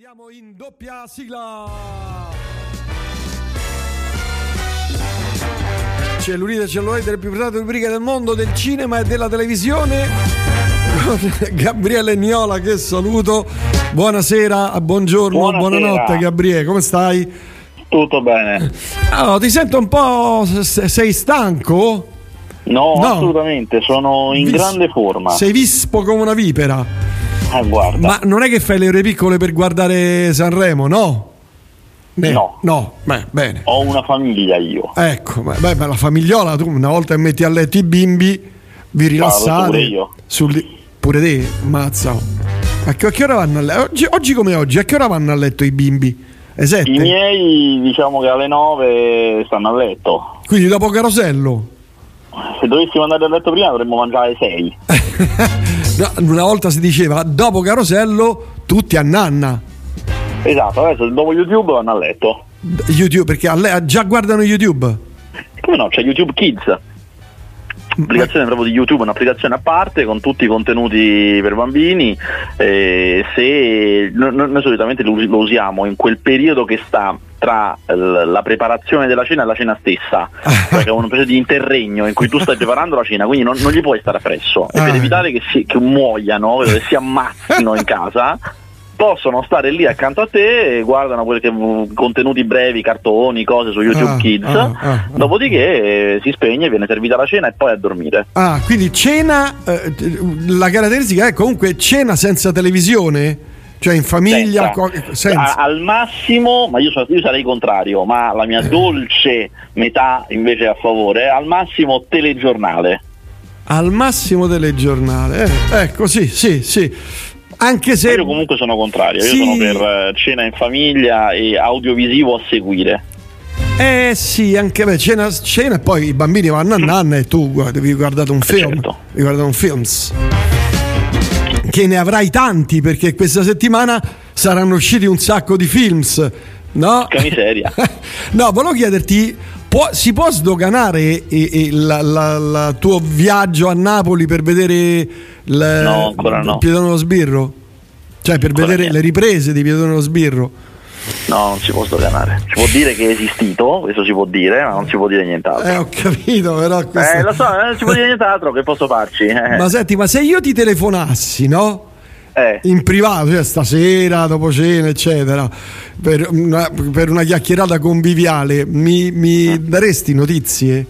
Andiamo in doppia sigla. Cellulite cellulite, le più presentate rubriche del mondo del cinema e della televisione. Con Gabriele Niola che saluto. Buonasera, buongiorno, Buonasera. buonanotte Gabriele, come stai? Tutto bene? Allora, ti sento un po'. se- Sei stanco? No, No. assolutamente, sono in Vis- grande forma. Sei vispo come una vipera. Ah, Ma non è che fai le ore piccole per guardare Sanremo, no? Ne- No. No, beh, bene. ho una famiglia io. Ecco, ma, beh, ma la famigliola, tu una volta che metti a letto i bimbi, vi rilassate. pure io. sul- pure te, mazza. A che, a che ora vanno a letto? Oggi, oggi come oggi, a che ora vanno a letto i bimbi? Le sette? I miei, diciamo che alle 9 stanno a letto. Quindi dopo Carosello? Se dovessimo andare a letto prima dovremmo mangiare 6. Una volta si diceva dopo Carosello tutti a nanna. Esatto, adesso dopo YouTube vanno a letto. YouTube, perché a le- già guardano YouTube. Come no, c'è YouTube Kids. Applicazione proprio di YouTube, un'applicazione a parte con tutti i contenuti per bambini. eh, se, no- no- noi solitamente lo, lo usiamo in quel periodo che sta tra la preparazione della cena e la cena stessa, cioè che è una specie di interregno in cui tu stai preparando la cena, quindi non, non gli puoi stare appresso. E per Ah. evitare che, si, che muoiano, che si ammazzino in casa, possono stare lì accanto a te e guardano che- contenuti brevi, cartoni, cose su YouTube Ah, Kids. ah, ah, ah. Dopodiché eh, si spegne, viene servita la cena e poi a dormire. Ah, quindi cena, eh, la caratteristica è comunque cena senza televisione? Cioè in famiglia? Senza. senza. A- al massimo, ma io, io sarei contrario, ma la mia dolce metà invece è a favore, al massimo telegiornale. Al massimo telegiornale. Eh, ecco, sì, sì, sì. Anche se... Io comunque sono contrario, io Sì. sono per eh, cena in famiglia e audiovisivo a seguire. Eh sì, anche beh, cena, cena poi i bambini vanno a nanna e tu guarda, vi guardate un film. certo. Vi guardate un films. Che ne avrai tanti perché questa settimana saranno usciti un sacco di films. No? Che miseria. no, volevo chiederti, può- si può sdoganare eh, eh, la- la- la tuo viaggio a Napoli per vedere il, No, ancora no. dello Sbirro? Cioè per Ancora vedere niente. le riprese di Piedone dello Sbirro? No, non si può sdoganare. Si può dire che è esistito, questo si può dire, ma non si può dire nient'altro. Eh, ho capito, però questo- Eh, lo so, eh, non si può dire nient'altro, che posso farci? Eh, Ma senti, ma se io ti telefonassi, no? Eh, In privato, cioè stasera, dopo cena, eccetera, per una, per una chiacchierata conviviale, mi, mi daresti notizie?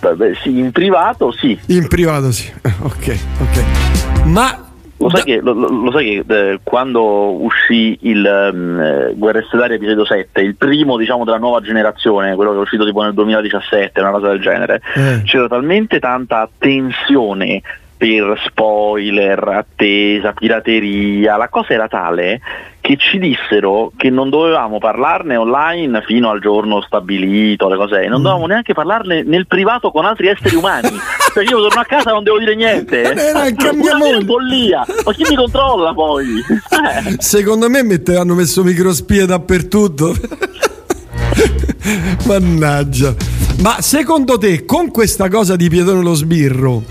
vabbè, sì, in privato sì. In privato sì. Ok, ok. Ma Lo sai che, lo, lo- sai che, eh, quando uscì il ehm, eh, Guerre Stellari episodio 7, il primo diciamo della nuova generazione, quello che è uscito tipo nel 2017, una cosa del genere, Eh. c'era talmente tanta tensione per spoiler, attesa, pirateria, la cosa era tale che ci dissero che non dovevamo parlarne online fino al giorno stabilito, le cose, non dovevamo neanche parlarne nel privato con altri esseri umani. Perché io torno a casa e non devo dire niente. Era il Una follia. Ma chi mi controlla poi? Eh, secondo me mette- hanno messo microspie dappertutto. Mannaggia. Ma secondo te, con questa cosa di Piedone lo Sbirro,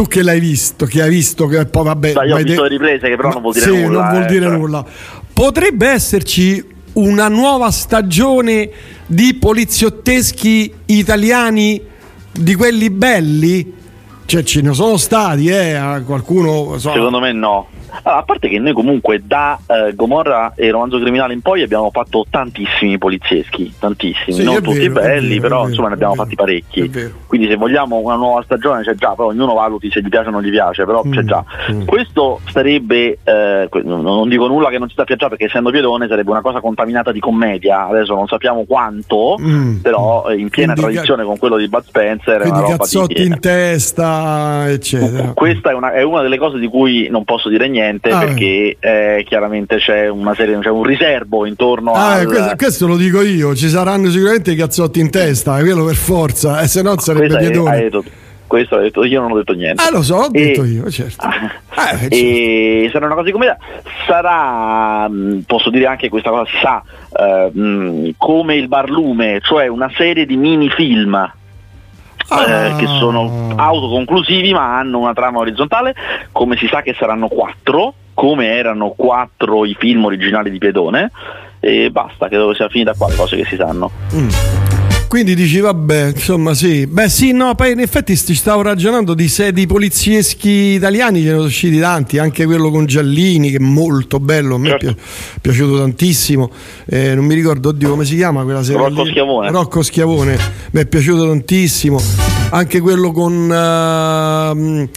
tu che l'hai visto, che hai visto, che poi vabbè... Sai, io ho visto de- le riprese che però non vuol dire sì, nulla. non vuol eh, dire cioè. nulla. Potrebbe esserci una nuova stagione di poliziotteschi italiani di quelli belli? Cioè, ce ne sono stati, eh? Qualcuno. so- Secondo me no. Allora, a parte che noi comunque da eh, Gomorra e Romanzo Criminale in poi abbiamo fatto tantissimi polizieschi, tantissimi, Sì, non tutti vero, belli, vero, però vero, insomma ne abbiamo fatti parecchi. Quindi se vogliamo una nuova stagione c'è già, poi ognuno valuti se gli piace o non gli piace, però c'è Mm, già. mm. Questo sarebbe, eh, non, dico nulla che non ci sta piacendo perché essendo Piedone sarebbe una cosa contaminata di commedia, adesso non sappiamo quanto, Mm. però eh, in piena Quindi tradizione con quello di Bud Spencer Quindi cazzotti in testa, eccetera. Questa è una, è una delle cose di cui non posso dire niente Ah, perché eh, chiaramente c'è una serie, c'è un riservo intorno Ah, al, questo, questo lo dico io, ci saranno sicuramente i cazzotti in testa, quello per forza, e se no sarebbe è- tu. questo hai detto, io non ho detto niente. Ah, lo so, l'ho E- detto io, certo. Ah, Eh, certo. e sarà una cosa di commedia sarà mh, posso dire anche questa cosa sa eh, mh, come il barlume cioè una serie di mini film Ah. eh, che sono autoconclusivi ma hanno una trama orizzontale come si sa che saranno quattro come erano quattro i film originali di Piedone e basta, credo che sia finita qua le cose che si sanno. Mm. Quindi dici, vabbè, insomma, sì. Beh, sì, no, poi in effetti ci stavo ragionando di sedi polizieschi italiani, ce ne sono usciti tanti, anche quello con Giallini, che è molto bello, a me certo. è piaciuto tantissimo. Eh, non mi ricordo, oddio, come si chiama quella serie? Rocco Schiavone. Rocco Schiavone, mi è piaciuto tantissimo. Anche quello con... Uh,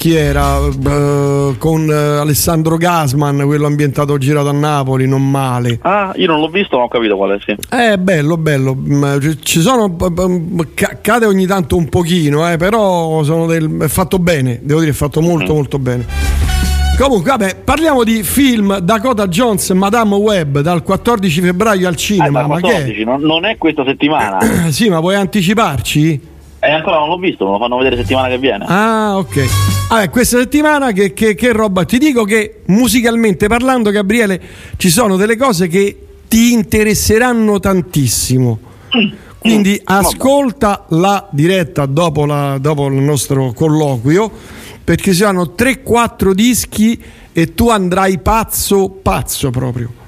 chi era uh, con uh, Alessandro Gasman, quello ambientato girato a Napoli, non male. Ah, io non l'ho visto, ma ho capito quale sia. È bello, bello. Mm, ci sono cade ogni tanto un pochino, eh, però del, è fatto bene, devo dire, è fatto molto mm. molto bene. Comunque, vabbè, parliamo di film Dakota Jones e Madame Web dal 14 febbraio al cinema. Eh, ma 14, che? Non, non è questa settimana. sì, ma puoi anticiparci? E ancora non l'ho visto, me lo fanno vedere settimana che viene. Ah, ok. Vabbè, questa settimana che, che, che roba? Ti dico che musicalmente parlando, Gabriele, ci sono delle cose che ti interesseranno tantissimo. Quindi ascolta la diretta dopo, la, dopo il nostro colloquio, perché saranno 3-4 dischi e tu andrai pazzo, pazzo proprio.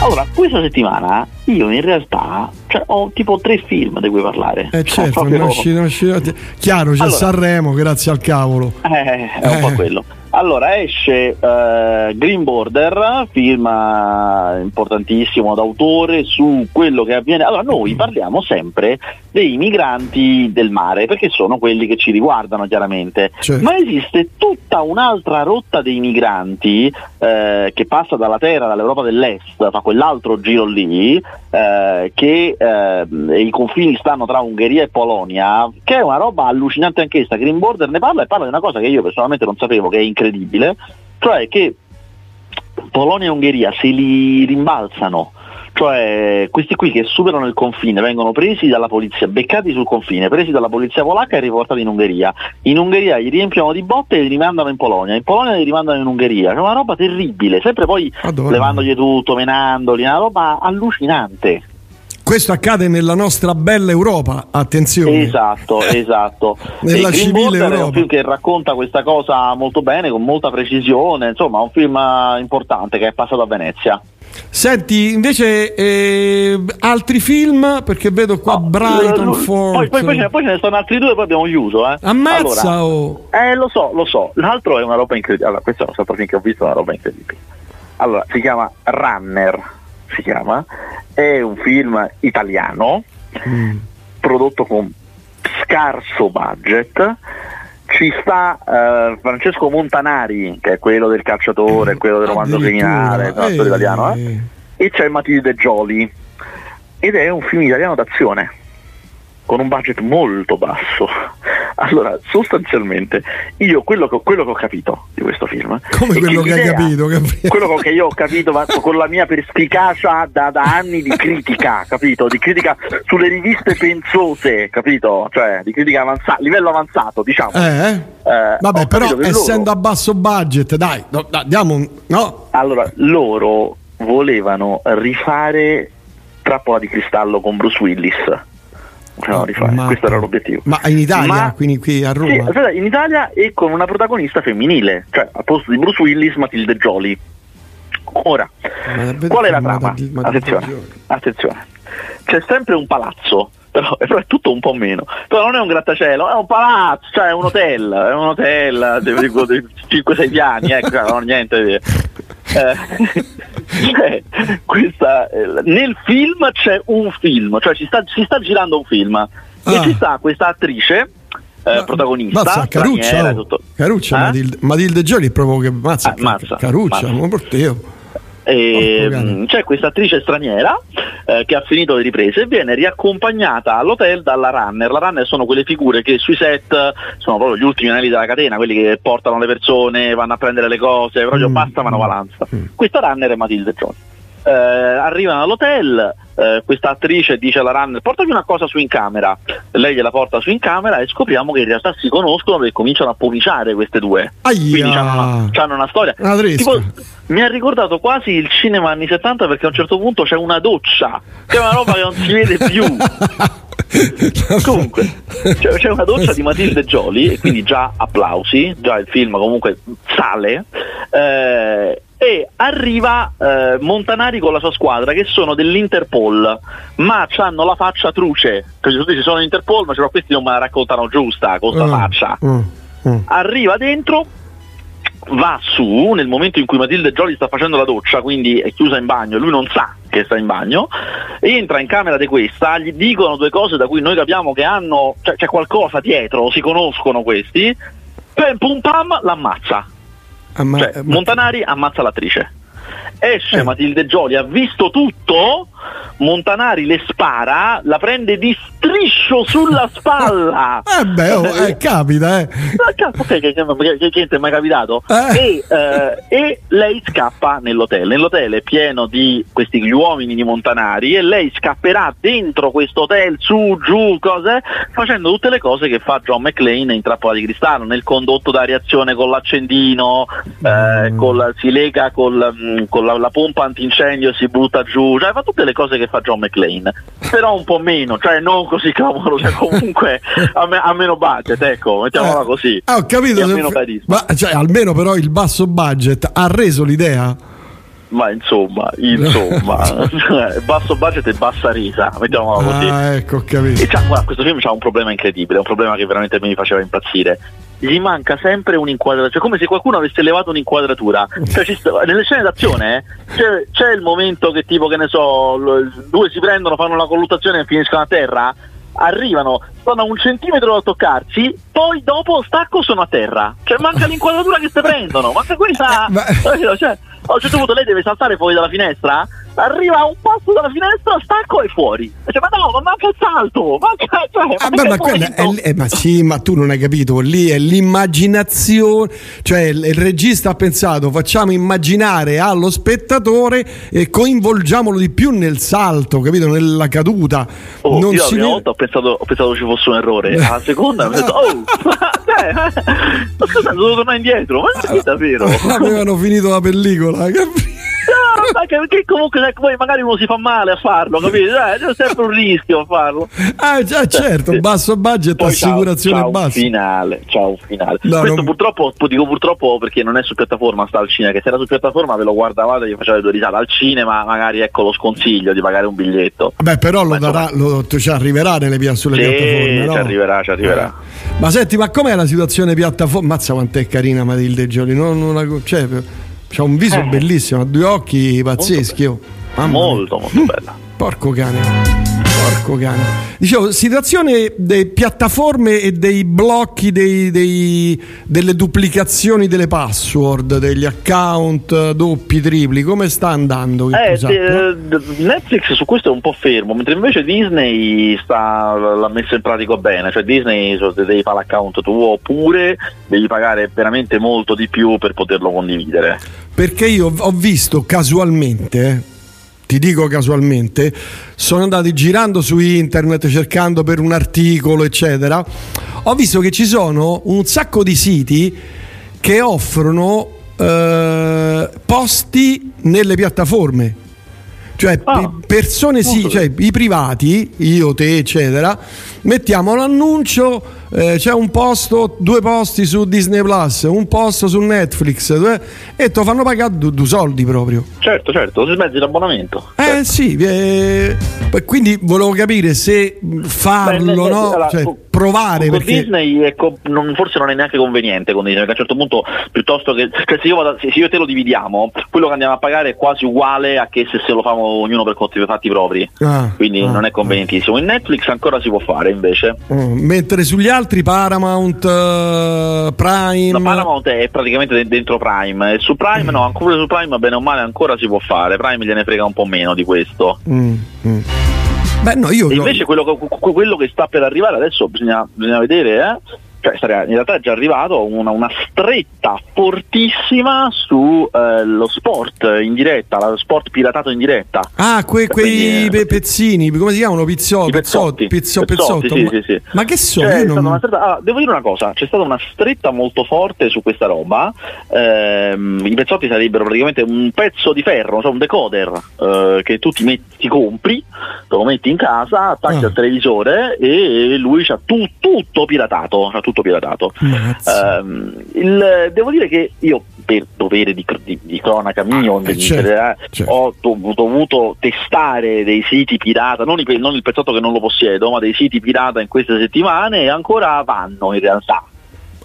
Allora, questa settimana io in realtà cioè, ho tipo tre film di cui parlare. Eh certo, proprio... non uscito, non uscito. chiaro, c'è allora, Sanremo, grazie al cavolo. Eh, è un eh. po' quello. Allora esce uh, Green Border, film uh, importantissimo d'autore su quello che avviene. Allora noi parliamo sempre dei migranti del mare perché sono quelli che ci riguardano chiaramente, certo. ma esiste tutta un'altra rotta dei migranti uh, che passa dalla terra, dall'Europa dell'Est, fa quell'altro giro lì, che i confini stanno tra Ungheria e Polonia, che è una roba allucinante anch'essa. Green Border ne parla e parla di una cosa che io personalmente non sapevo, che è incredibile, cioè che Polonia e Ungheria se li rimbalzano, cioè questi qui che superano il confine vengono presi dalla polizia, beccati sul confine, presi dalla polizia polacca e riportati in Ungheria. In Ungheria li riempiono di botte e li rimandano in Polonia, in Polonia li rimandano in Ungheria. È una roba terribile, sempre poi Madonna. levandogli tutto, menandoli, una roba allucinante. Questo accade nella nostra bella Europa, attenzione. Esatto, esatto. nella civile Europa. È un film che racconta questa cosa molto bene, con molta precisione, insomma, un film importante che è passato a Venezia. Senti, invece eh, altri film, perché vedo qua no, Brighton Fort. Poi, poi, poi, ce ne, poi, ce ne sono altri due, poi abbiamo chiuso. Eh. Ammazza! Allora, oh. Eh, lo so, lo so. L'altro è una roba incredibile. Allora, questo è un altro film che ho visto, è una roba incredibile. Allora, si chiama Runner si chiama, è un film italiano mm. prodotto con scarso budget. Ci sta uh, Francesco Montanari, che è quello del cacciatore, quello del romanzo criminale, eh, italiano, eh? e c'è Matilde Gioli. Ed è un film italiano d'azione con un budget molto basso. Allora, sostanzialmente, io quello che, quello che ho capito di questo film. Come quello che, che hai capito? Gabriele? Quello che io ho capito ma con la mia perspicacia da, da, anni di critica, capito? Di critica sulle riviste pensose, capito? Cioè, di critica avanzata, livello avanzato, diciamo. Eh? eh Vabbè, però essendo loro, a basso budget, dai, no, dai, diamo un. No? Allora, loro volevano rifare Trappola di cristallo con Bruce Willis rifare. Ma, questo era l'obiettivo. Ma in Italia, ma, quindi qui a Roma? Sì, in Italia e con una protagonista femminile, cioè al posto di Bruce Willis Matilde Jolie. Ora, qual è la trama? Attenzione, attenzione, c'è sempre un palazzo però, però, è tutto un po' meno. Però non è un grattacielo, è un palazzo, cioè è un hotel, è un hotel di 5-6 piani, ecco, non niente. Eh, cioè, questa, eh, nel film c'è un film, cioè si sta, si sta girando un film ah. e ci sta questa attrice eh, protagonista. Mazza, Caruccia, oh. Caruccia eh? Matilde, Matilde Gioli è proprio che mazza, ah, mazza Caruccia, mazza. non porteo. E, c'è questa attrice straniera eh, che ha finito le riprese e viene riaccompagnata all'hotel dalla runner. La runner sono quelle figure che sui set sono proprio gli ultimi anelli della catena, quelli che portano le persone, vanno a prendere le cose, proprio mm. passa manovalanza. Mm. Questa runner è Matilde Jones. Eh, arrivano all'hotel, eh, questa attrice dice alla runner portami una cosa su in camera, lei gliela porta su in camera e scopriamo che in realtà si conoscono perché cominciano a pomiciare queste due. Aia. Quindi hanno una, una, storia. Tipo, mi ha ricordato quasi il cinema anni 70 perché a un certo punto c'è una doccia, che è una roba che non si vede più. Comunque, c'è, c'è, una doccia di Matilde Gioli, e quindi già applausi, già il film comunque sale. Eh, e arriva eh, Montanari con la sua squadra che sono dell'Interpol ma hanno la faccia truce perché tu dici sono Interpol ma cioè, questi non me la raccontano giusta con sta uh, faccia uh, uh. arriva dentro va su nel momento in cui Matilde Jolly sta facendo la doccia, quindi è chiusa in bagno, lui non sa che sta in bagno, entra in camera di questa, gli dicono due cose da cui noi capiamo che hanno, cioè, c'è qualcosa dietro, si conoscono questi, pum pum pam, l'ammazza. Amma- cioè, Montanari ammazza l'attrice. Esce eh. Matilde Gioli, ha visto tutto, Montanari le spara, la prende di striscio sulla spalla. eh beh, oh, eh, capita, eh. Ok, che, che, che, è mai capitato? Eh. E, eh, e, lei scappa nell'hotel. Nell'hotel è pieno di questi gli uomini di Montanari e lei scapperà dentro questo hotel, su, giù, cose, facendo tutte le cose che fa John McClane in Trappola di Cristallo, nel condotto da reazione con l'accendino, eh, mm. col, si lega col, mm, con la, la pompa antincendio e si butta giù, cioè fa tutte le cose che fa John McClane, però un po' meno, cioè non così clamoroso, cioè comunque a, me, a, meno budget, ecco, mettiamola eh, così. Ah, ho capito, se, ma, cioè, almeno però il basso budget ha reso l'idea? Ma insomma, insomma, cioè, basso budget e bassa risa, mettiamola così. Ah, ecco, ho capito. E guarda, questo film ha un problema incredibile, un problema che veramente mi faceva impazzire gli manca sempre un'inquadratura, cioè come se qualcuno avesse levato un'inquadratura. Cioè, sta, nelle scene d'azione eh, c'è, c'è, il momento che tipo, che ne so, due si prendono, fanno la colluttazione e finiscono a terra, arrivano, stanno a un centimetro da toccarsi, poi dopo stacco sono a terra. Cioè manca l'inquadratura che si prendono, manca questa... Eh, ma... Cioè, a un certo punto lei deve saltare fuori dalla finestra arriva un passo dalla finestra, stacco e fuori. Dice, ma no, ma manca il salto, manca, cioè, ah, ma, ma, quella è, è, ma sì, ma tu non hai capito, lì è l'immaginazione, cioè il, il, regista ha pensato facciamo immaginare allo spettatore e coinvolgiamolo di più nel salto, capito, nella caduta. Oh, non io la prima volta ho pensato, ho pensato ci fosse un errore, la seconda ho detto, oh, cioè, ma scusa, devo tornare indietro, ma è davvero. Avevano finito la pellicola, capito? No, che comunque poi magari uno si fa male a farlo, capito? Eh, c'è sempre un rischio a farlo. Ah, già, certo, basso budget, poi assicurazione bassa. finale, ciao, finale. No, Questo non... purtroppo, dico purtroppo perché non è su piattaforma, sta al cinema, che se era su piattaforma ve lo guardavate e gli facevate due risate. Al cinema magari ecco lo sconsiglio di pagare un biglietto. Beh, però lo darà, lo, ci arriverà nelle, sulle sì, piattaforme, no? ci arriverà, ci arriverà. Eh. Ma senti, ma com'è la situazione piattaforma? Mazza quant'è carina Matilde Gioli, non, non, cioè, C'ha un viso eh. bellissimo, ha due occhi pazzeschi. Molto, oh. molto, molto bella. Porco cane. Porco cane. Dicevo, situazione delle piattaforme e dei blocchi, dei, dei, delle duplicazioni delle password, degli account doppi, tripli, come sta andando? Eh, eh, Netflix su questo è un po' fermo, mentre invece Disney sta, l'ha messo in pratica bene, cioè Disney devi fare l'account tuo oppure devi pagare veramente molto di più per poterlo condividere. Perché io ho visto casualmente ti dico casualmente, sono andati girando su internet cercando per un articolo, eccetera. Ho visto che ci sono un sacco di siti che offrono eh, posti nelle piattaforme. Cioè, ah, persone sì, cioè i privati, io, te, eccetera, mettiamo l'annuncio, eh, c'è un posto, due posti su Disney Plus, un posto su Netflix eh, e ti fanno pagare due, due soldi proprio. Certo, certo, si smezzi l'abbonamento. Eh certo. sì, eh, quindi volevo capire se farlo, Beh, no? Allora, cioè, provare. Con perché... Disney co- non, forse non è neanche conveniente con Disney, perché a un certo punto piuttosto che cioè se, io vado, se io e te lo dividiamo, quello che andiamo a pagare è quasi uguale a che se, se lo fanno ognuno per conti fatti propri. Ah, quindi ah, non è convenientissimo. In Netflix ancora si può fare invece. Uh, mentre sugli altri Paramount, uh, Prime. No, Paramount è praticamente dentro Prime. E su Prime mm. no, ancora su Prime bene o male ancora si può fare. Prime gliene frega un po' meno di questo. Mm, mm. Beh, no, io invece quello, quello, che sta per arrivare adesso bisogna, bisogna vedere, eh? Cioè in realtà è già arrivato una, una stretta fortissima su eh, lo sport in diretta, lo sport piratato in diretta. Ah, que, quei Quindi, pezzini, come si chiamano? Pizzotti, pezzotti, pizzo, pezzotti, sì, sì, sì. Ma che sono? Cioè, non... stretta, ah, devo dire una cosa, c'è stata una stretta molto forte su questa roba. Ehm, I pezzotti sarebbero praticamente un pezzo di ferro, cioè un decoder eh, che tu ti, metti, ti compri, te lo metti in casa, attacchi ah. al televisore e lui c'ha tu, tutto piratato. Tutto piratato. Um, il, devo dire che io per dovere di, di, di cronaca mio ah, certo, certo. ho dov- dovuto testare dei siti pirata, non, i, non il pezzotto che non lo possiedo, ma dei siti pirata in queste settimane e ancora vanno in realtà.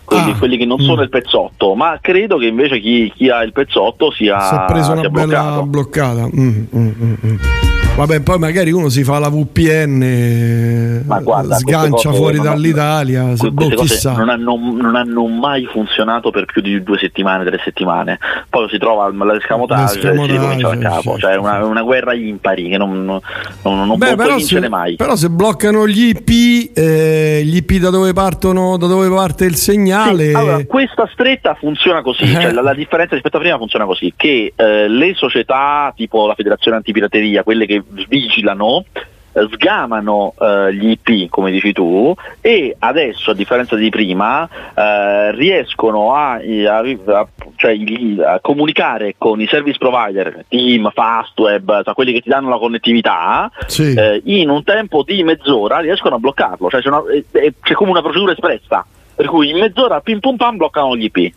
Quelli, ah, quelli, che non sono mm. il pezzotto, ma credo che invece chi, chi ha il pezzotto sia, si è preso una bella bloccata. Mm, mm, mm, mm. Vabbè, poi magari uno si fa la VPN, guarda, sgancia fuori non, dall'Italia. Se, boh, non, hanno, non, hanno, mai funzionato per più di due settimane, tre settimane. Poi si trova l'escamotage e si ricomincia da capo. Certo. Cioè, una, una, guerra impari che non, non, non Beh, può vincere mai. Però se bloccano gli IP, eh, gli IP da dove partono, da dove parte il segnale. Sì, allora, questa stretta funziona così. Eh. Cioè, la, la, differenza rispetto a prima funziona così: che eh, le società tipo la Federazione Antipirateria, quelle che vigilano sgamano eh, gli IP come dici tu e adesso a differenza di prima eh, riescono a, a, a, cioè, a, comunicare con i service provider team, fastweb cioè quelli che ti danno la connettività sì. eh, in un tempo di mezz'ora riescono a bloccarlo. Cioè c'è, una, c'è come una procedura espressa. Per cui in mezz'ora pim pum pam bloccano gli IP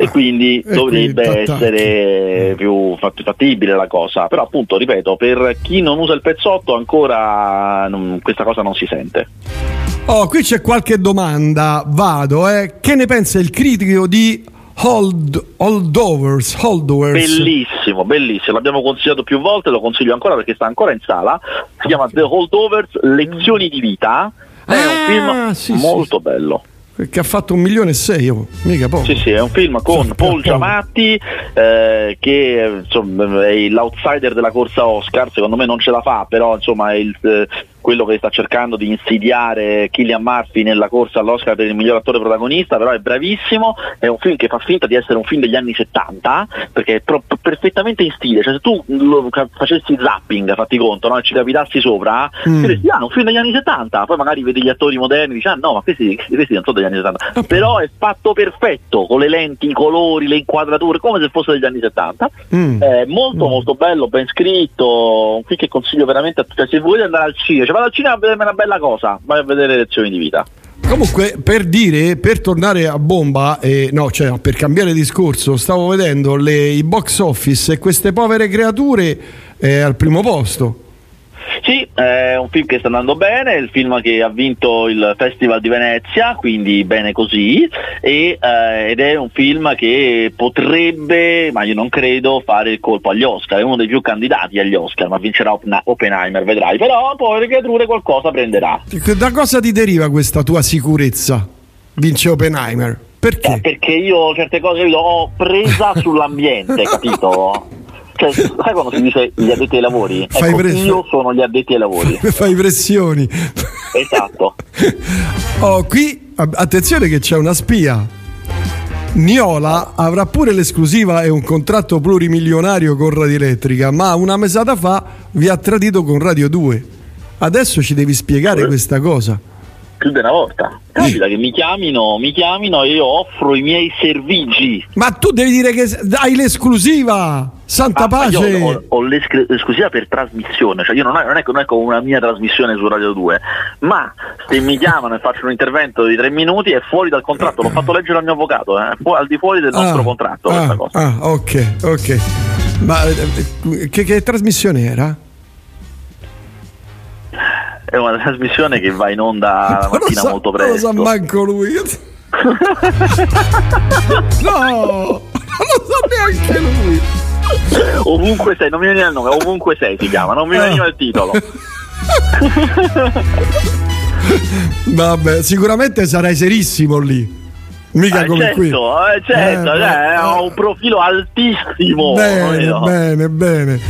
e quindi e dovrebbe quindi essere più fattibile la cosa. Però appunto, ripeto, per chi non usa il pezzotto ancora non, questa cosa non si sente. Oh, qui c'è qualche domanda, vado, eh. Che ne pensa il critico di Hold, holdovers, holdovers? Bellissimo, bellissimo, l'abbiamo consigliato più volte, lo consiglio ancora perché sta ancora in sala. Si chiama The Holdovers Lezioni di vita. È ah, un film sì, molto sì. bello che ha fatto un milione e sei, oh, mica poco. Sì, sì, è un film con sì, Paul Giamatti eh, che insomma, è l'outsider della corsa Oscar, secondo me non ce la fa, però insomma è il, eh, quello che sta cercando di insidiare Killian Murphy nella corsa all'Oscar per il miglior attore protagonista, però è bravissimo, è un film che fa finta di essere un film degli anni 70, perché è pro- perfettamente in stile, cioè se tu facessi zapping, fatti conto, no? e ci capitassi sopra, mm. diresti, ah, un film degli anni 70, poi magari vedi gli attori moderni e dici, ah no, ma questi, questi non sono degli anni 70, okay. però è fatto perfetto, con le lenti, i colori, le inquadrature, come se fosse degli anni 70, mm. è molto mm. molto bello, ben scritto, un film che consiglio veramente a tutti, cioè, se volete andare al cinema, cioè vado al cinema a vedermi una bella cosa, vai a vedere lezioni di vita. Comunque, per dire, per tornare a bomba, eh, no, cioè per cambiare discorso, stavo vedendo le, i box office e queste povere creature eh, al primo posto. Sì, è un film che sta andando bene, è il film che ha vinto il Festival di Venezia, quindi bene così, e, eh, ed è un film che potrebbe, ma io non credo, fare il colpo agli Oscar, è uno dei più candidati agli Oscar, ma vincerà Oppenheimer, vedrai, però poi creature qualcosa prenderà. Da cosa ti deriva questa tua sicurezza? Vince Oppenheimer? Perché? Eh, perché io certe cose ho presa sull'ambiente, capito? Cioè, sai quando si dice gli addetti ai lavori? Fai ecco, press- io sono gli addetti ai lavori. Fai pressioni. Esatto. oh, qui attenzione che c'è una spia. Niola avrà pure l'esclusiva e un contratto plurimilionario con Radio Elettrica, ma una mesata fa vi ha tradito con Radio 2. Adesso ci devi spiegare questa cosa più di una volta. Capita che mi chiamino, mi chiamino e io offro i miei servigi. Ma tu devi dire che hai l'esclusiva! Santa ah, pace! Io ho, ho, l'esclusiva per trasmissione, cioè io non, è, non, è, non è come una mia trasmissione su Radio 2, ma se mi chiamano e faccio un intervento di tre minuti è fuori dal contratto, l'ho fatto leggere al mio avvocato, è eh, al di fuori del nostro ah, contratto ah, questa cosa. Ah, ok, ok. Ma eh, che, che trasmissione era? È una trasmissione che va in onda la mattina sa, molto presto. Non lo sa manco lui. no, non lo sa neanche lui. Ovunque sei, non mi veniva il nome, ovunque sei si chiama, non mi ah. veniva il titolo. Vabbè, sicuramente sarai serissimo lì. Mica eh, come certo, qui. Eh, certo, eh, cioè, eh, ho un profilo altissimo. Bene, bene, bene.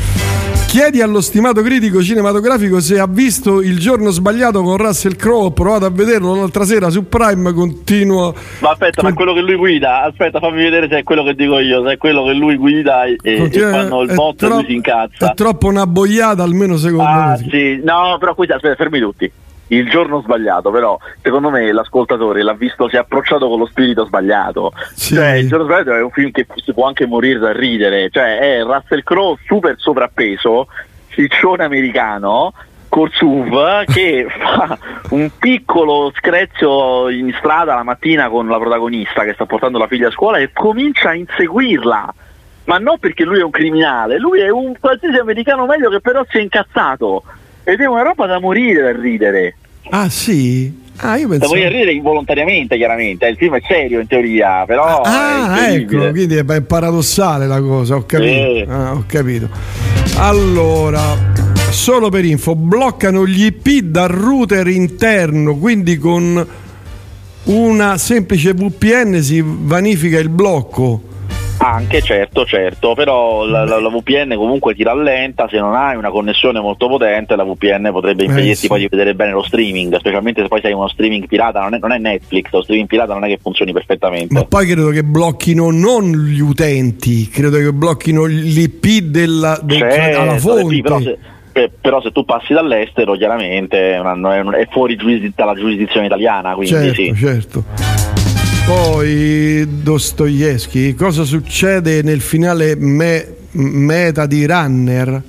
Chiedi allo stimato critico cinematografico se ha visto Il giorno sbagliato con Russell Crowe. Ho provato a vederlo l'altra sera su Prime. Continuo. Ma aspetta, con... ma quello che lui guida, aspetta, fammi vedere se è quello che dico io. Se è quello che lui guida e, Continua... e fanno il botto tro... lui si incazza. È troppo una boiata, almeno secondo ah, me. Sì. No, però qui aspetta, fermi tutti il giorno sbagliato, però secondo me l'ascoltatore l'ha visto, si è approcciato con lo spirito sbagliato. Sì. Cioè, il giorno sbagliato è un film che si può anche morire da ridere, cioè è Russell Crowe super sovrappeso, ciccione americano, Corsuv che fa un piccolo screzio in strada la mattina con la protagonista che sta portando la figlia a scuola e comincia a inseguirla ma non perché lui è un criminale, lui è un qualsiasi americano meglio che però si è incazzato ed è una roba da morire da ridere. Ah sì? Ah, io pensavo... Da ridere involontariamente, chiaramente. Il film è serio in teoria, però. Ah, ecco, quindi è paradossale la cosa, ho capito. Sì. Ah, ho capito. Allora, solo per info, bloccano gli IP dal router interno, quindi con una semplice VPN si vanifica il blocco. Anche certo, certo, però la, la, la, VPN comunque ti rallenta, se non hai una connessione molto potente la VPN potrebbe impedirti eh, sì. poi di vedere bene lo streaming, specialmente se poi sei uno streaming pirata, non è, non è, Netflix, lo streaming pirata non è che funzioni perfettamente. Ma poi credo che blocchino non gli utenti, credo che blocchino l'IP della, del, certo, alla fonte. Però se, però se tu passi dall'estero chiaramente è, fuori dalla giurisdizione italiana, quindi certo, sì. Certo. Poi Dostoevsky, cosa succede nel finale me, meta di Runner?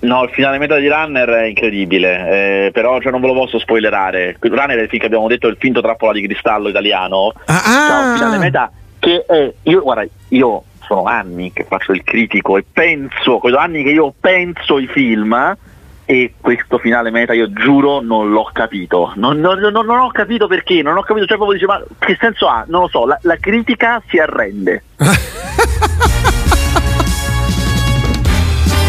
No, il finale meta di Runner è incredibile, eh, però cioè, non ve lo posso spoilerare. Runner è il film che abbiamo detto, il finto trappola di cristallo italiano. Ah, ah. il finale meta che è, io, guarda, io sono anni che faccio il critico e penso, sono anni che io penso i film e questo finale meta io giuro non l'ho capito. Non, non, non, non ho capito perché non ho capito. Cioè proprio dice ma che senso ha? Non lo so la, la critica si arrende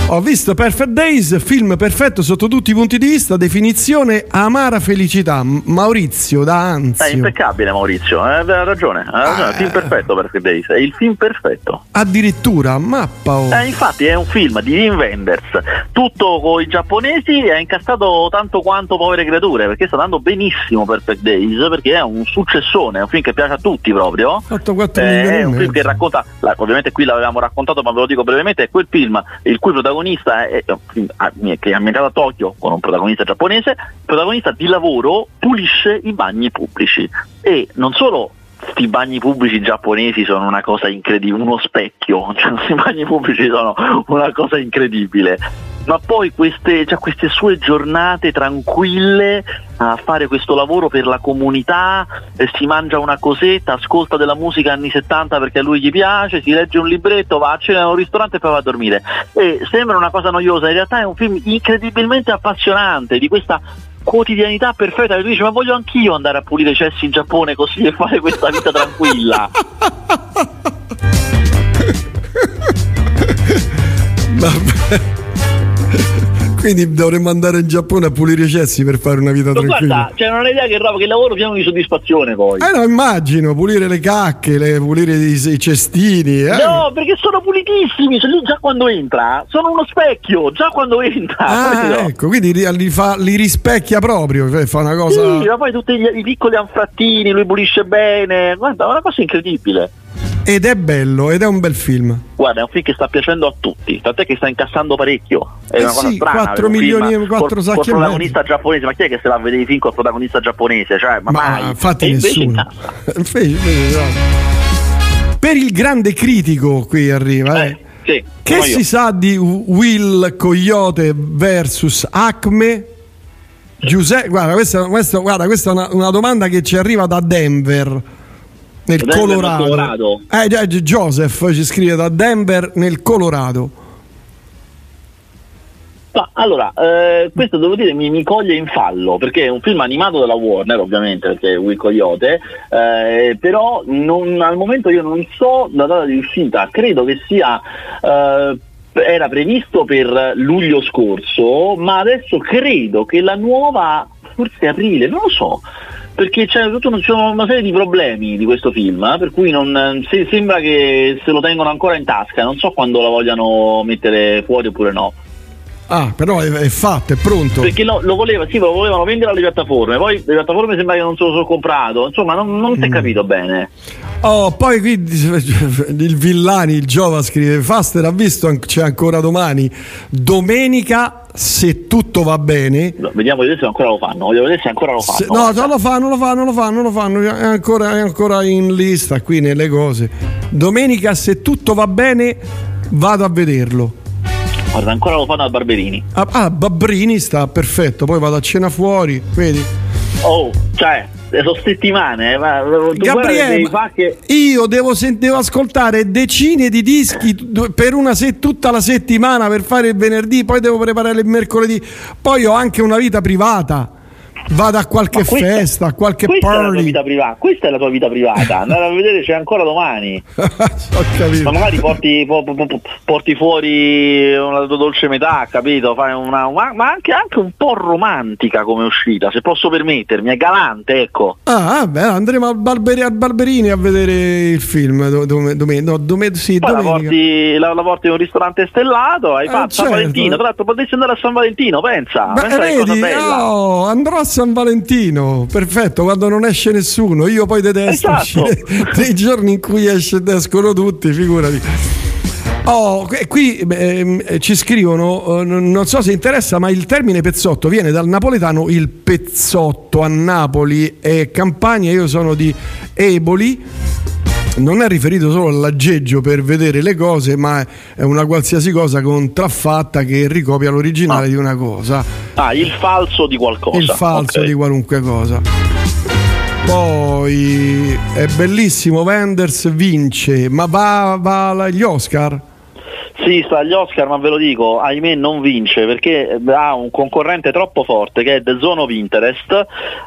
Ho visto Perfect Days, film perfetto sotto tutti i punti di vista, definizione amara felicità. Maurizio da Anzio. È impeccabile Maurizio, eh, ha ragione, ha ragione. Ah, film perfetto Perfect Days, è il film perfetto. Addirittura, mappa. Oh. Eh, infatti è un film di Wim Wenders, tutto con i giapponesi e ha incassato tanto quanto Povere Creature, perché sta andando benissimo Perfect Days, perché è un successone, è un film che piace a tutti proprio. 84 eh, è un film che racconta, ovviamente qui l'avevamo raccontato ma ve lo dico brevemente, è quel film il cui protagonista protagonista è, che è ambientato a Tokyo con un protagonista giapponese, il protagonista di lavoro pulisce i bagni pubblici. E non solo questi bagni pubblici giapponesi sono una cosa incredibile, uno specchio, cioè, questi bagni pubblici sono una cosa incredibile ma poi queste, cioè, queste, sue giornate tranquille a fare questo lavoro per la comunità, eh, si mangia una cosetta, ascolta della musica anni 70 perché a lui gli piace, si legge un libretto, va a cena a un ristorante e poi va a dormire. E sembra una cosa noiosa, in realtà è un film incredibilmente appassionante di questa quotidianità perfetta che lui dice ma voglio anch'io andare a pulire i cessi in Giappone così e fare questa vita tranquilla. Vabbè. Quindi dovremmo andare in Giappone a pulire i cessi per fare una vita tranquilla. Guarda, c'è una idea che, che lavoro pieno di soddisfazione poi. Eh no, immagino, pulire le cacche, le, pulire i, i cestini. Eh. No, perché sono pulitissimi, cioè, già quando entra, sono uno specchio, già quando entra. Ah, ecco, quindi li, fa, li, rispecchia proprio, cioè, fa una cosa... Sì, ma poi tutti gli, i piccoli anfrattini, lui pulisce bene, guarda, è una cosa incredibile. Ed è bello, ed è un bel film. Guarda, è un film che sta piacendo a tutti, tant'è che sta incassando parecchio. È eh una cosa sì, strana. 4 milioni e 4 sacchi. Col protagonista giapponese, ma chi è che se va a vedere i film con il protagonista giapponese? Cioè, ma, ma mai. infatti nessuno. per il grande critico qui arriva, eh. eh. Sì, che si sa di Will Coyote versus Acme? Giuseppe, guarda, questa, questa, guarda, questa è una, una domanda che ci arriva da Denver nel Colorado. Colorado. Eh, Joseph ci scrive da Denver nel Colorado. Ma allora, eh, questo devo dire mi, mi, coglie in fallo perché è un film animato della Warner, ovviamente, perché è Will Coyote, eh, però non, al momento io non so la data di uscita, credo che sia. Eh, era previsto per luglio scorso, ma adesso credo che la nuova, forse aprile, non lo so, perché c'è tutta una, una serie di problemi di questo film, eh, per cui non, se, sembra che se lo tengono ancora in tasca, non so quando la vogliano mettere fuori oppure no. Ah, però è, è fatto, è pronto. Perché no, lo voleva, sì, lo volevano vendere alle piattaforme, poi le piattaforme sembra che non se lo sono comprato, insomma non, non si è Mm. capito bene. Oh, poi qui il Villani, il Giova scrive Faster ha visto, c'è ancora domani domenica se tutto va bene No, Vediamo se ancora lo fanno, voglio vedere se ancora lo fanno. Se- no, non lo fanno, lo fanno, lo fanno, lo fanno, è ancora, è ancora in lista qui nelle cose. Domenica, se tutto va bene, vado a vederlo. Guarda, ancora lo fanno al Barberini. Ah, ah, Babbrini sta perfetto, poi vado a cena fuori, vedi? Oh, cioè, sono settimane, eh, ma tu Gabriele, che... io devo, sen- devo ascoltare decine di dischi per una se- tutta la settimana per fare il venerdì, poi devo preparare il mercoledì, poi ho anche una vita privata. Vado a qualche questa- festa, a qualche questa è la tua party. vita privata, questa è la tua vita privata, andare a vedere c'è ancora domani. Ho capito. Ma magari porti, po- po- po- porti fuori una tua dolce metà, capito? Fai una, ma, ma anche, anche un po' romantica come uscita, se posso permettermi, è galante, ecco. Ah, vabbè, andremo al, Barberi- al Barberini a vedere il film. Do- dome- dome- no, dome- sì, la domenica. porti, la, la porti in un ristorante stellato, hai Eh, fatto San certo. Valentino, tra l'altro potresti andare a San Valentino, pensa, Beh, pensa vedi, oh, andrò a San Valentino, perfetto, quando non esce nessuno. Io poi detesto Esatto. nei giorni in cui esce, escono tutti, figurati. Oh, qui eh, ci scrivono, eh, non so se interessa, ma il termine pezzotto viene dal napoletano il pezzotto a Napoli e Campania. Io sono di Eboli. Non è riferito solo all'aggeggio per vedere le cose, ma è una qualsiasi cosa contraffatta che ricopia l'originale Ah. di una cosa Ah, il falso di qualcosa. il falso ok. di qualunque cosa. Poi è bellissimo, Wenders vince, ma va, va agli Oscar? Sì, sta agli Oscar, ma ve lo dico, ahimè non vince perché ha un concorrente troppo forte che è The Zone of Interest,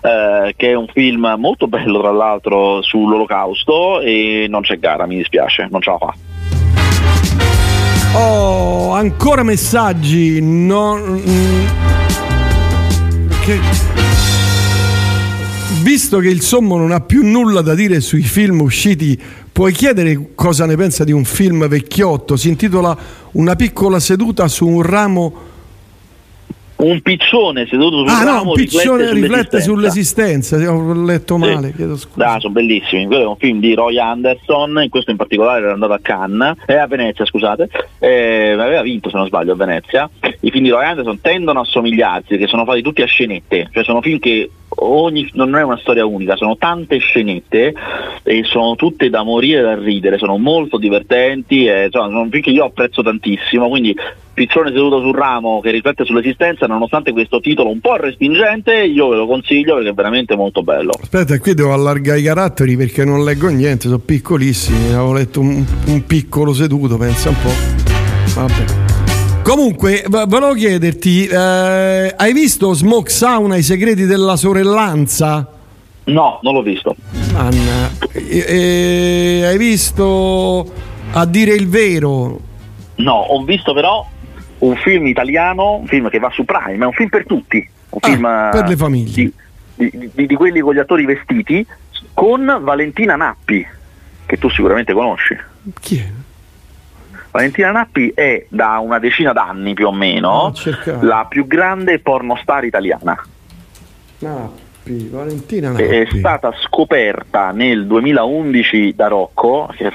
eh, che è un film molto bello tra l'altro sull'olocausto e non c'è gara, mi dispiace, non ce la fa. Oh, ancora messaggi. Non, mm, che- visto che il sommo non ha più nulla da dire sui film usciti, puoi chiedere cosa ne pensa di un film vecchiotto? Si intitola Una piccola seduta su un ramo. Un piccione seduto sul Ah, no, ramo un piccione riflette sull'esistenza. sull'esistenza. Ho letto Sì. male, chiedo scusa. Ah, sono bellissimi. Quello è un film di Roy Anderson, in questo in particolare era andato a Cannes, eh, a Venezia, scusate, eh, aveva vinto se non sbaglio a Venezia. I film di Roy Anderson tendono a somigliarsi perché sono fatti tutti a scenette, cioè sono film che ogni, non è una storia unica, sono tante scenette e sono tutte da morire da ridere, sono molto divertenti, e, insomma, sono film che io apprezzo tantissimo, quindi Piccione seduto sul ramo che riflette sull'esistenza, nonostante questo titolo un po' respingente, io ve lo consiglio perché è veramente molto bello. Aspetta, qui devo allargare i caratteri perché non leggo niente, sono piccolissimi. Avevo letto un, un piccolo seduto, pensa un po'. Vabbè. Comunque, volevo chiederti, eh, hai visto Smoke Sauna, i segreti della sorellanza? No, non l'ho visto. Anna, E- e- hai visto A dire il vero? No, ho visto però un film italiano, un film che va su Prime, è un film per tutti, un Ah, film eh, per le famiglie. Di, di- di- di quelli con gli attori vestiti, con Valentina Nappi, che tu sicuramente conosci. Chi è? Valentina Nappi è da una decina d'anni più o meno Ah, la più grande pornostar italiana. Nappi, Valentina È Nappi. stata scoperta nel 2011 da Rocco, che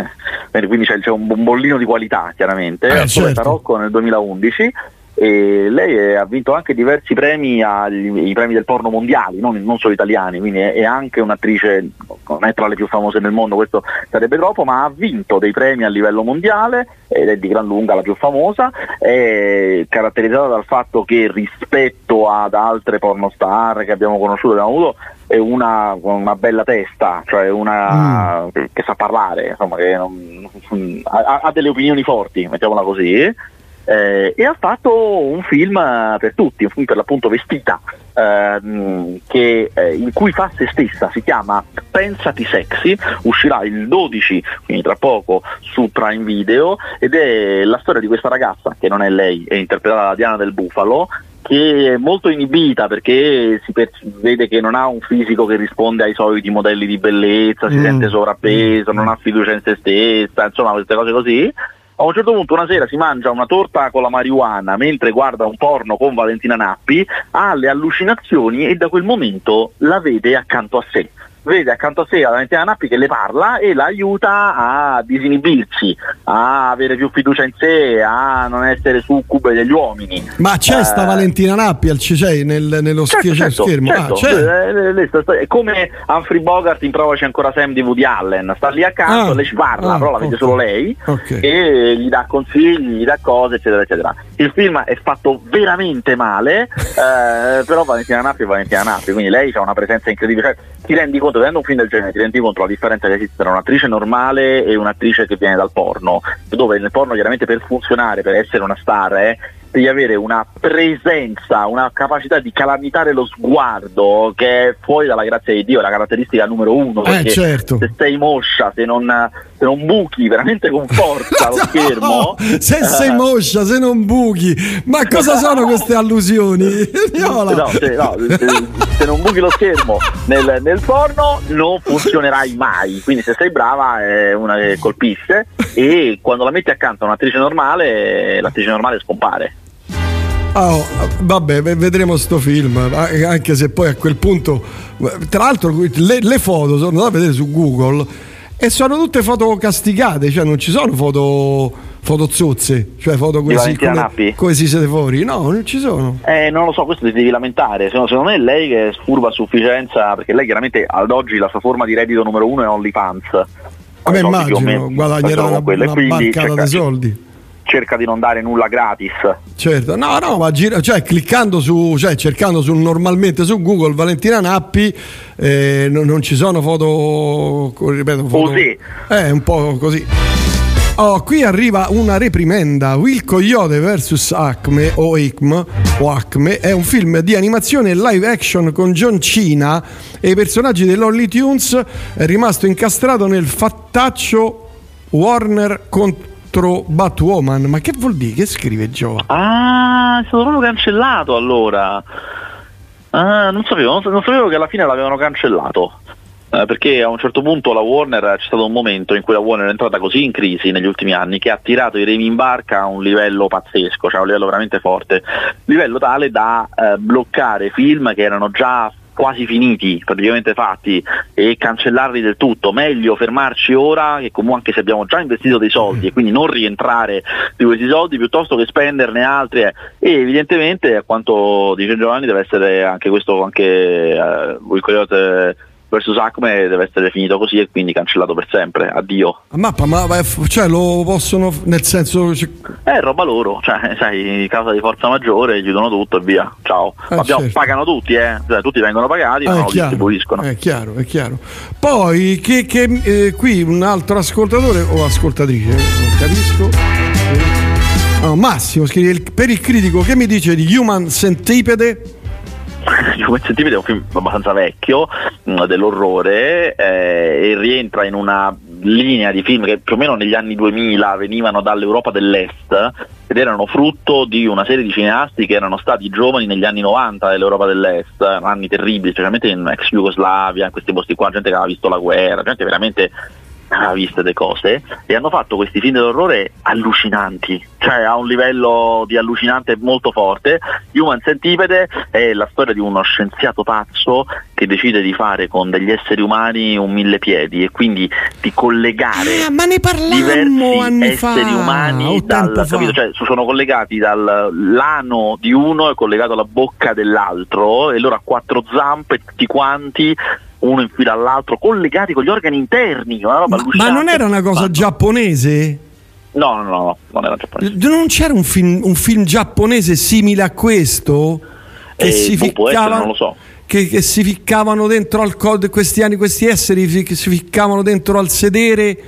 quindi c'è, c'è un bombollino di qualità chiaramente, Eh, certo. Rocco nel 2011 e lei è- ha vinto anche diversi premi agli i premi del porno mondiali, non, non solo italiani, quindi è, è anche un'attrice, non è tra le più famose del mondo, questo sarebbe troppo, ma ha vinto dei premi a livello mondiale ed è di gran lunga la più famosa, è caratterizzata dal fatto che rispetto ad altre pornostar che abbiamo conosciuto, abbiamo avuto, è una con una bella testa, cioè una che, che sa parlare, insomma, che non- ha, ha delle opinioni forti, mettiamola così. Eh, e ha fatto un film per tutti, un film per l'appunto vestita, ehm, che, eh, in cui fa se stessa, si chiama Pensati Sexy, uscirà il 12, quindi tra poco, su Prime Video, ed è la storia di questa ragazza, che non è lei, è interpretata da Diana del Bufalo, che è molto inibita perché si per- vede che non ha un fisico che risponde ai soliti modelli di bellezza, si Mm. sente sovrappeso, non ha fiducia in se stessa, insomma queste cose così. A un certo punto una sera si mangia una torta con la marijuana mentre guarda un porno con Valentina Nappi, ha le allucinazioni e da quel momento la vede accanto a sé. Vede accanto a sé la Valentina Nappi che le parla e la aiuta a disinibirsi, a avere più fiducia in sé, a non essere succube degli uomini. Ma c'è Eh, sta Valentina Nappi al CCI nel- nello Certo, certo, schermo? certo. Ah, c'è. Eh, È come Humphrey Bogart in Provaci ancora Sam di Woody Allen, sta lì accanto, Ah, lei ci parla, ah, però la vede ok. solo lei Ok. e gli dà consigli, gli dà cose, eccetera, eccetera. Il film è fatto veramente male, eh, però Valentina Nappi è Valentina Nappi, quindi lei ha una presenza incredibile. Cioè, ti rendi conto, vedendo un film del genere, ti rendi conto la differenza che esiste tra un'attrice normale e un'attrice che viene dal porno, dove nel porno chiaramente per funzionare, per essere una star, eh, devi avere una presenza, una capacità di calamitare lo sguardo che è fuori dalla grazia di Dio, è la caratteristica numero uno. Eh, certo. Se sei moscia, se non, se non buchi veramente con forza lo schermo, se sei eh, moscia, se non buchi, ma cosa sono queste allusioni? No, se, no, se- se non buchi lo schermo nel, nel porno non funzionerai mai. Quindi se sei brava è una che colpisce e quando la metti accanto a un'attrice normale, l'attrice normale scompare. Oh, vabbè, ve- vedremo sto film, anche se poi a quel punto, tra l'altro le, le foto sono andato a vedere su Google e sono tutte foto castigate, cioè non ci sono foto, foto zozze, cioè foto così come, come si siete fuori, no, non ci sono. Eh, non lo so, questo ti devi lamentare. Secondo, secondo me è lei che è furba a sufficienza, perché lei chiaramente ad oggi la sua forma di reddito numero uno è OnlyFans. Vabbè, immagino, guadagnerà una, una quindi barcata di soldi. Cerca di non dare nulla gratis. Certo, no, no, ma gira, cioè cliccando su, cioè cercando su normalmente su Google Valentina Nappi, eh, non, non ci sono foto, ripeto, foto, Così. Eh, un po' così. Oh, qui arriva una reprimenda. Will Coyote vs Acme o Acme, o Acme è un film di animazione live action con John Cena e i personaggi dell'Only Tunes è rimasto incastrato nel fattaccio Warner contro Batwoman. Ma che vuol dire? Che scrive Gio? Ah, è stato proprio cancellato allora. Ah, non sapevo, non, sapevo che alla fine l'avevano cancellato. Eh, perché a un certo punto la Warner c'è stato un momento in cui la Warner è entrata così in crisi negli ultimi anni che ha tirato i remi in barca a un livello pazzesco, cioè a un livello veramente forte, livello tale da eh, bloccare film che erano già quasi finiti, praticamente fatti e cancellarli del tutto. Meglio fermarci ora che comunque anche se abbiamo già investito dei soldi e quindi non rientrare di questi soldi piuttosto che spenderne altri eh. e evidentemente a quanto dice Giovanni deve essere anche questo anche eh, Will Coyote versus Acme deve essere finito così e quindi cancellato per sempre. Addio. A mappa, ma cioè lo possono, nel senso, cioè, È roba loro, cioè, sai, causa di forza maggiore, chiudono tutto e via. Ciao. Eh, Abbiamo- certo. Pagano tutti, eh. Cioè, tutti vengono pagati, ma Ah, non chiaro, distribuiscono. è chiaro, è chiaro. Poi che, che, eh, qui un altro ascoltatore o ascoltatrice, eh, non capisco. Ah, Massimo scrive "Il- per il critico che mi dice di Human Centipede? Human Centipede è un film abbastanza vecchio mh, dell'orrore eh, e rientra in una linea di film che più o meno negli anni 2000 venivano dall'Europa dell'Est ed erano frutto di una serie di cineasti che erano stati giovani negli anni 90 dell'Europa dell'Est, anni terribili, specialmente in ex Jugoslavia, in questi posti qua, gente che aveva visto la guerra, gente veramente aveva visto delle cose e hanno fatto questi film dell'orrore allucinanti, cioè a un livello di allucinante molto forte. Human Centipede è la storia di uno scienziato pazzo che decide di fare con degli esseri umani un mille piedi e quindi di collegare Ah, ma ne diversi esseri fa, umani dal? Cioè, sono collegati dal l'ano di uno è collegato alla bocca dell'altro e loro a quattro zampe tutti quanti uno in fila all'altro collegati con gli organi interni una roba Ma, ma non era una cosa giapponese? no no no, no non era giapponese Non c'era un film, un film giapponese simile a questo? Che Eh, si ficcavano- non lo so. Che, che si ficcavano dentro al code questi anni, questi esseri che si ficcavano dentro al sedere.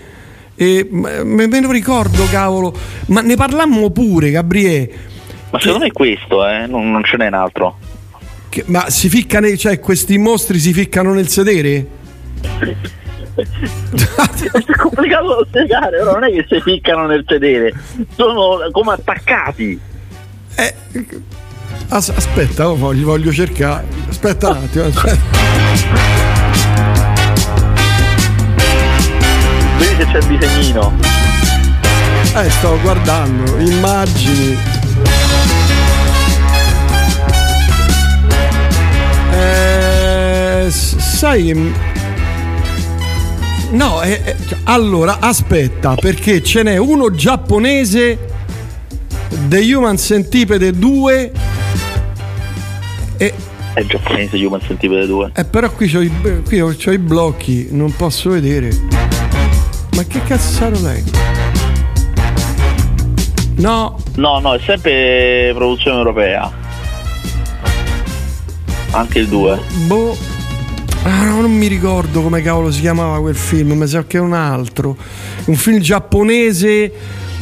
E, me, me lo ricordo, cavolo. Ma ne parlammo pure, Gabriele. ma secondo me è questo eh? non, non ce n'è un altro Che- ma si ficcano, cioè questi mostri si ficcano nel sedere? è complicato da spiegare però non è che si ficcano nel sedere sono come attaccati Eh, As- aspetta, oh, voglio, voglio cercare. Aspetta un attimo, aspetta. Vedi se c'è il disegnino. Eh, sto guardando, immagini. Sai che... No, eh, eh, allora aspetta, perché ce n'è uno giapponese, The Human Centipede 2 e È giapponese Human Centipede 2. eh, però qui c'ho, i, qui ho, i blocchi, non posso vedere. Ma che cazzaro leggo? No, No, no, è sempre produzione europea. Anche il 2. boh. Ah, no, non mi ricordo come cavolo si chiamava quel film, mi sa che è un altro. Un film giapponese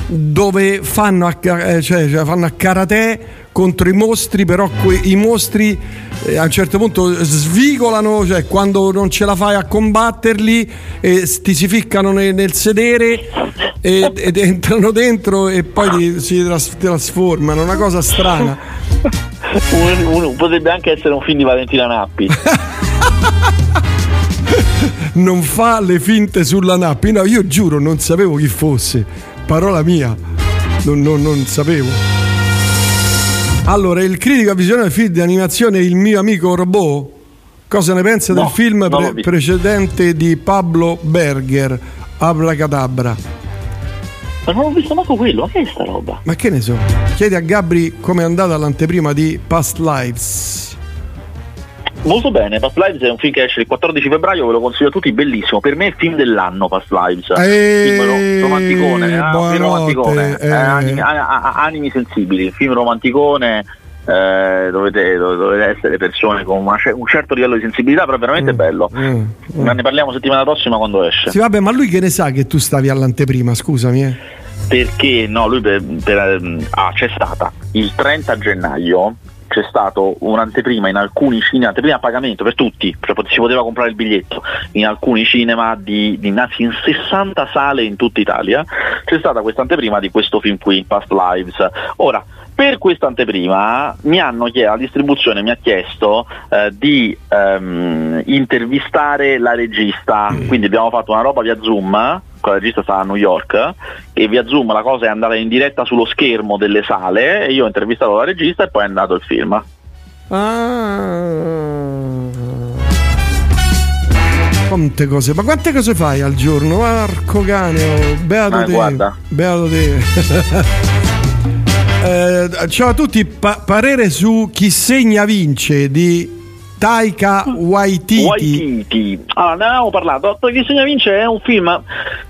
dove fanno a, eh, cioè, cioè, fanno a karate contro i mostri, però que- i mostri eh, a un certo punto svigolano, cioè quando non ce la fai a combatterli e s- ti si ficcano ne- nel sedere e- ed entrano dentro e poi ti- si tras- trasformano, una cosa strana. Un- un- potrebbe anche essere un film di Valentina Nappi. non fa le finte sulla nappi. No, io giuro, non sapevo chi fosse. Parola mia, non, non- non sapevo. Allora, il critico a visione del film di animazione Il mio amico robot. Cosa ne pensa No, del film pre- precedente di Pablo Berger, Abracadabra? Ma non ho visto manco quello, ma che è sta roba? Ma che ne so? Chiedi a Gabri come è andata l'anteprima di Past Lives. Molto bene, Past Lives è un film che esce il 14 febbraio, ve lo consiglio a tutti, bellissimo. Per me è il film dell'anno Past Lives. Eh, film ro- romanticone, eh, un film romanticone, eh. eh, animi, a- a- animi sensibili, film romanticone. eh, dovete, dov- dovete essere persone con una un certo livello di sensibilità, però è veramente bello. Mm, Ma ne parliamo settimana prossima quando esce. Sì, vabbè, ma lui che ne sa che tu stavi all'anteprima, scusami. Eh. Perché no, lui per, per- ah, c'è stata il 30 gennaio c'è stato un'anteprima in alcuni cinema, anteprima a pagamento per tutti, cioè si poteva comprare il biglietto in alcuni cinema di, di anzi in 60 sale in tutta Italia, c'è stata questa anteprima di questo film qui, Past Lives. Ora, per questa anteprima mi hanno chiesto, la distribuzione mi ha chiesto eh, di ehm, intervistare la regista, quindi abbiamo fatto una roba via Zoom, la regista stava a New York e via Zoom la cosa è andata in diretta sullo schermo delle sale e io ho intervistato la regista e poi è andato il film. Ah. Quante cose, ma quante cose fai al giorno? Marco cane, oh, beato Ma te. guarda. Beato te. Eh, ciao a tutti, pa- parere su chi segna vince di Taika Waititi. Waititi. Allora, ne avevamo parlato. Chi segna vince è un film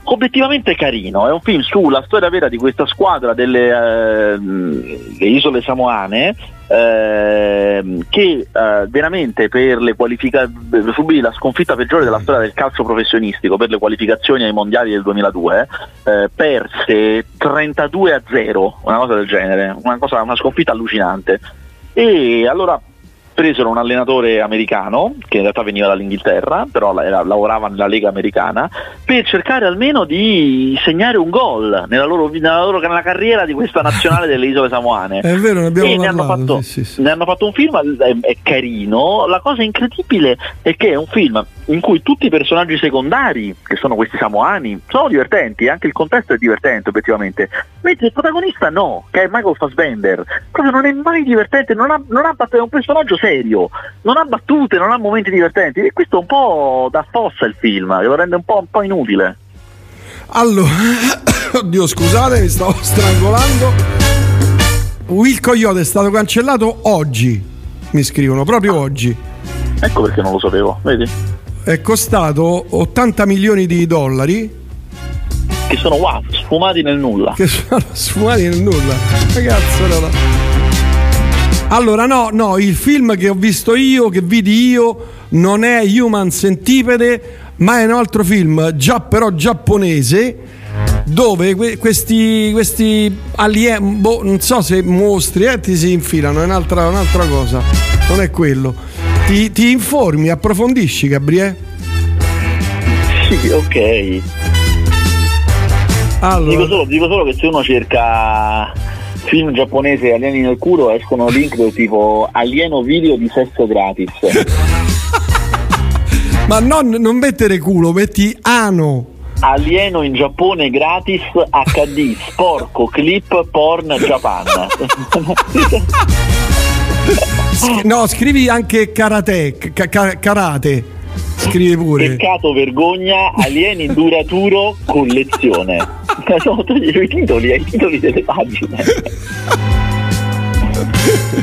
obiettivamente carino, è un film sulla storia vera di questa squadra delle, eh, isole samoane ehm, che eh, veramente per le qualifica- per subire la sconfitta peggiore della storia del calcio professionistico per le qualificazioni ai mondiali del 2002 eh, perse 32 a 0, una cosa del genere, una, cosa, una sconfitta allucinante. E allora presero un allenatore americano che in realtà veniva dall'Inghilterra però lavorava nella Lega americana per cercare almeno di segnare un gol nella loro, nella loro nella carriera di questa nazionale delle isole samoane È vero, ne abbiamo e ne hanno, parlato. fatto, sì, sì, sì. ne hanno fatto un film, è, è carino. La cosa incredibile è che è un film in cui tutti i personaggi secondari, che sono questi samoani, sono divertenti, anche il contesto è divertente obiettivamente, mentre il protagonista no, che è Michael Fassbender, proprio non è mai divertente, non ha, non ha battute, è un personaggio serio, non ha battute, non ha momenti divertenti e questo un po' da fossa il film, che lo rende un po', un po' inutile. Allora, oddio, scusate, mi stavo strangolando. Will Coyote è stato cancellato oggi. Mi scrivono proprio oggi. Ecco perché non lo sapevo, vedi? È costato 80 milioni di dollari Che sono wow, sfumati nel nulla. che sono sfumati nel nulla. Che cazzo era? Allora, no, no, il film che ho visto io, che vidi io, non è Human Centipede, ma è un altro film, già però giapponese, dove que- questi, questi alien, boh, non so se mostri, eh, ti si infilano, è un'altra, un'altra cosa, non è quello. Ti, ti informi, approfondisci, Gabriele? Sì, ok. Allora, Dico solo, dico solo che se uno cerca film giapponese Alieni nel culo escono link del tipo alieno video di sesso gratis. Ma non, non mettere culo, metti ano. Alieno in Giappone gratis HD, sporco, clip, porn, Japan. no, scrivi anche karate, ca- karate. Scrivi pure. Peccato, vergogna, alieni duraturo, collezione. Sono i titoli, ai titoli delle pagine.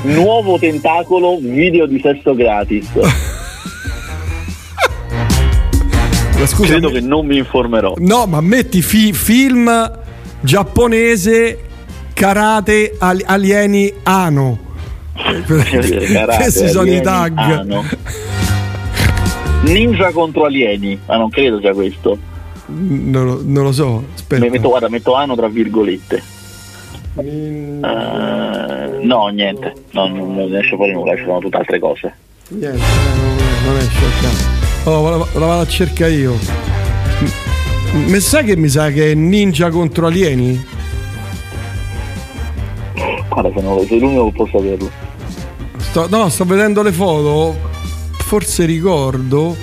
Nuovo tentacolo, video di sesso gratis. Scusa, Credo che non mi informerò. No, ma metti fi- film giapponese karate al- alieni ano. Questi sono i tag. Ano. Ninja contro alieni, ma non credo sia questo. Non lo, non lo so. Aspetta. Metto, guarda, metto ano tra virgolette. Uh, no, niente, non, non esce fuori nulla, ci sono tutte altre cose. Niente, non, non esce caso. Oh, la, la vado a cercare io. Mi sa che mi sa che è ninja contro alieni? Guarda se non lo sei l'unico che può saperlo. Sto, no, sto vedendo le foto. Forse ricordo.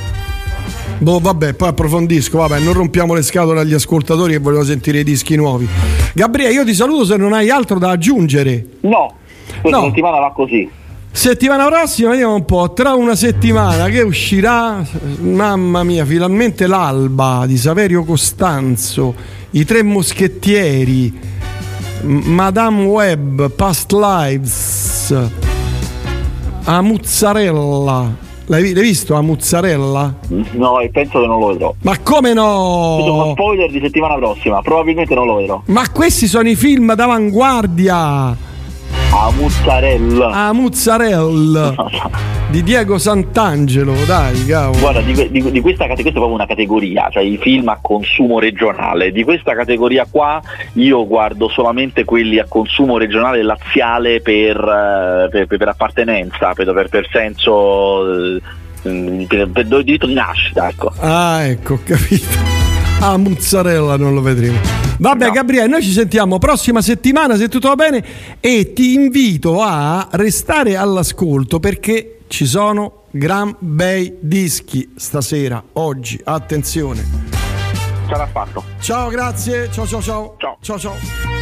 Boh, vabbè, poi approfondisco. Vabbè, non rompiamo le scatole agli ascoltatori che vogliono sentire i dischi nuovi. Gabriele, io ti saluto se non hai altro da aggiungere. No, questa no. settimana va così. Settimana prossima, vediamo un po', tra una settimana che uscirà, mamma mia, finalmente l'alba di Saverio Costanzo, i tre moschettieri, Madame Web, Past Lives, a Muzzarella. L'hai, l'hai visto a Muzzarella? No, penso che non lo vedrò. Ma come no? Sono spoiler di settimana prossima, probabilmente non lo vedrò. Ma questi sono i film d'avanguardia a mozzarella. A mozzarella. di Diego Sant'Angelo, dai, cavolo. Guarda, di, di, di questa, questa, è proprio una categoria, cioè i film a consumo regionale. Di questa categoria qua io guardo solamente quelli a consumo regionale laziale per, eh, per, per, per appartenenza, per, per senso. Eh, per, per diritto di nascita, ecco. Ah, ecco, ho capito. Ah, mozzarella non lo vedremo. Vabbè, no. Gabriele, noi ci sentiamo prossima settimana se tutto va bene e ti invito a restare all'ascolto perché ci sono gran bei dischi stasera, oggi. Attenzione. Ce l'ha fatto. Ciao, grazie. Ciao, ciao, ciao. Ciao, ciao. ciao.